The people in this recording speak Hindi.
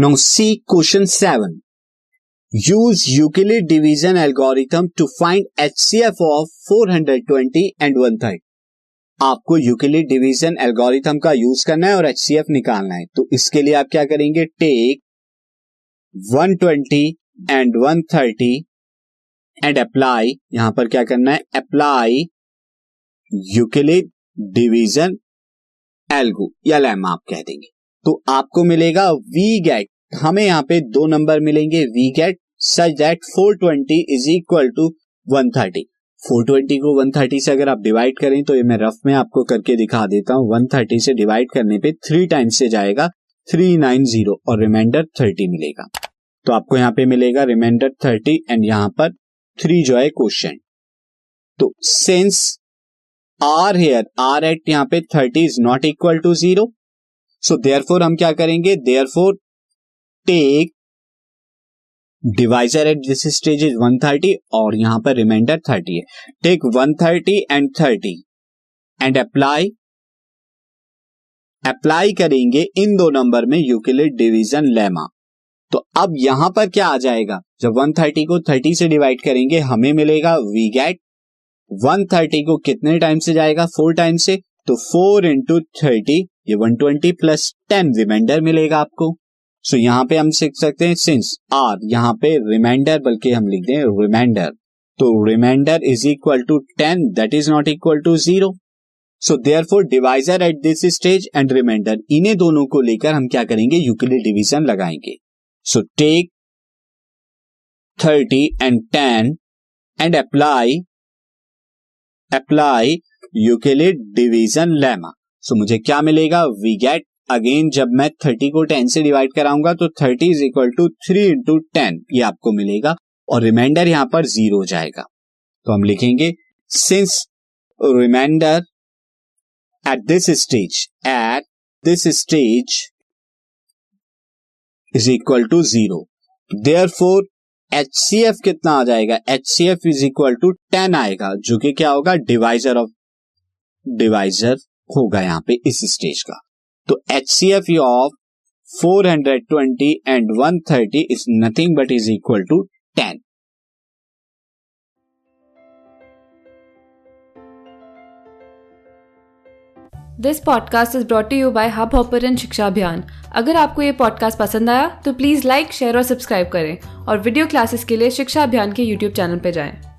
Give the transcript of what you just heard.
Now see question seven use Euclid division algorithm to find H C F of 420 and 130 आपको यूक्लिड डिवीज़न एल्गोरिथम का यूज़ करना है और एच सी एफ़ निकालना है। तो इसके लिए आप क्या करेंगे? टेक 120 एंड 130 एंड अप्लाई यहाँ पर क्या करना है? अप्लाई यूक्लिड डिवीज़न एल्गो या लैम आप कह देंगे। तो आपको मिलेगा वी गेट हमें यहाँ पे दो नंबर मिलेंगे we get such that 420 is equal to 130 420 को 130 से अगर आप डिवाइड करें तो ये मैं रफ में आपको करके दिखा देता हूँ। 130 से डिवाइड करने पे थ्री टाइम्स से जाएगा 390 और रिमाइंडर 30 मिलेगा। तो आपको यहाँ पे मिलेगा रिमाइंडर 30 एंड यहाँ पर थ्री जो है क्वेश्चन तो since R here R at यहाँ पे 30 is not equal to zero so therefore हम क्या करेंगे? Therefore take divisor at this stage is 130 और यहाँ पर रिमाइंडर 30 है। Take 130 and 30 and apply apply करेंगे इन दो नंबर में यूक्लिड डिवीज़न लेमा तो अब यहाँ पर क्या आ जाएगा? जब 130 को 30 से डिवाइड करेंगे, हमें मिलेगा वी गेट 130 को कितने टाइम से जाएगा? फोर टाइम से। तो फोर इंटू थर्टी ये 120 प्लस टेन रिमाइंडर मिलेगा आपको। सो so, यहाँ पे हम सीख सकते हैं सिंस आर यहाँ पे रिमाइंडर बल्कि हम लिख दें रिमाइंडर तो remainder is equal to ten that is not equal to zero so therefore divisor at this stage and remainder इन्हें दोनों को लेकर हम क्या करेंगे? यूक्लिड डिवीज़न लगाएँगे। So take thirty and ten and apply apply Euclid division lemma. So मुझे क्या मिलेगा? वी गेट अगेन जब मैं थर्टी को टेन से डिवाइड कराऊँगा तो thirty is equal to three into ten ये आपको मिलेगा और रिमाइंडर यहाँ पर ज़ीरो हो जाएगा। तो हम लिखेंगे since remainder at this stage at this stage is equal to zero therefore H C F कितना आ जाएगा? H C F is equal to ten आएगा, जो कि क्या होगा? डिवाइजर ऑफ़ डिवाइजर होगा यहाँ पे इस स्टेज का। तो H C F of 420 and 130 is nothing but is equal to 10 this podcast is brought you by Hubhopper Shiksha Abhiyan अगर आपको ये पॉडकास्ट पसंद आया तो प्लीज़ लाइक शेयर और सब्सक्राइब करें और वीडियो क्लासेस के लिए शिक्षा अभियान के यूट्यूब चैनल पर जाएँ।